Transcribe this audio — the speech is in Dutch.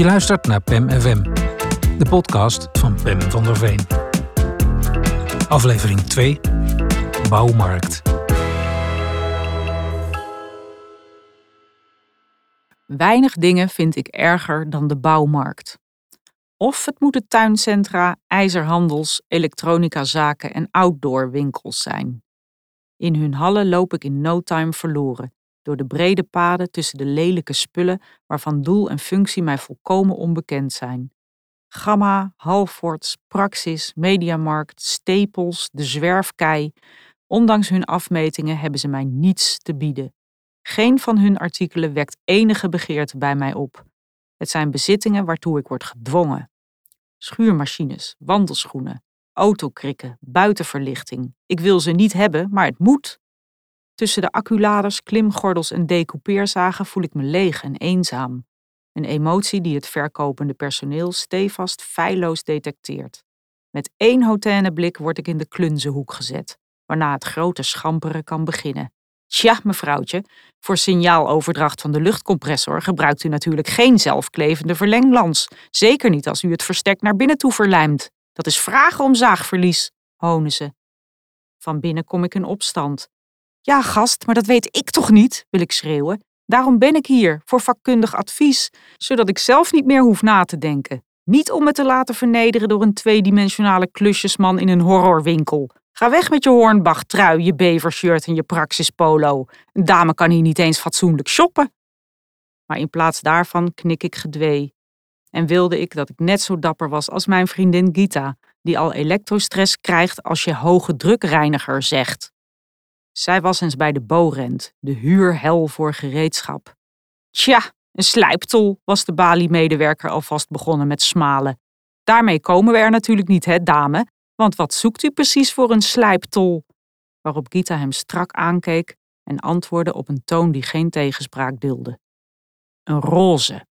Je luistert naar PEM FM, de podcast van Pem van der Veen. Aflevering 2, Bouwmarkt. Weinig dingen vind ik erger dan de bouwmarkt. Of het moeten tuincentra, ijzerhandels, elektronicazaken en outdoorwinkels zijn. In hun hallen loop ik in no time verloren, door de brede paden tussen de lelijke spullen waarvan doel en functie mij volkomen onbekend zijn. Gamma, Halfords, Praxis, Mediamarkt, Stapels, de Zwerfkei. Ondanks hun afmetingen hebben ze mij niets te bieden. Geen van hun artikelen wekt enige begeerte bij mij op. Het zijn bezittingen waartoe ik word gedwongen. Schuurmachines, wandelschoenen, autokrikken, buitenverlichting. Ik wil ze niet hebben, maar het moet. Tussen de acculaders, klimgordels en decoupeerzagen voel ik me leeg en eenzaam. Een emotie die het verkopende personeel stevast feilloos detecteert. Met één hotene blik word ik in de klunzenhoek gezet, waarna het grote schamperen kan beginnen. Tja, mevrouwtje, voor signaaloverdracht van de luchtcompressor gebruikt u natuurlijk geen zelfklevende verlenglans. Zeker niet als u het verstek naar binnen toe verlijmt. Dat is vragen om zaagverlies, honen ze. Van binnen kom ik in opstand. Ja, gast, maar dat weet ik toch niet, wil ik schreeuwen. Daarom ben ik hier, voor vakkundig advies, zodat ik zelf niet meer hoef na te denken. Niet om me te laten vernederen door een tweedimensionale klusjesman in een horrorwinkel. Ga weg met je hornbach-trui, je bevershirt en je praxispolo. Een dame kan hier niet eens fatsoenlijk shoppen. Maar in plaats daarvan knik ik gedwee. En wilde ik dat ik net zo dapper was als mijn vriendin Gita, die al elektrostress krijgt als je hoge drukreiniger zegt. Zij was eens bij de Borent, de huurhel voor gereedschap. Tja, een slijptol, was de Bali-medewerker alvast begonnen met smalen. Daarmee komen we er natuurlijk niet, hè, dame? Want wat zoekt u precies voor een slijptol? Waarop Gita hem strak aankeek en antwoordde op een toon die geen tegenspraak dulde. Een roze.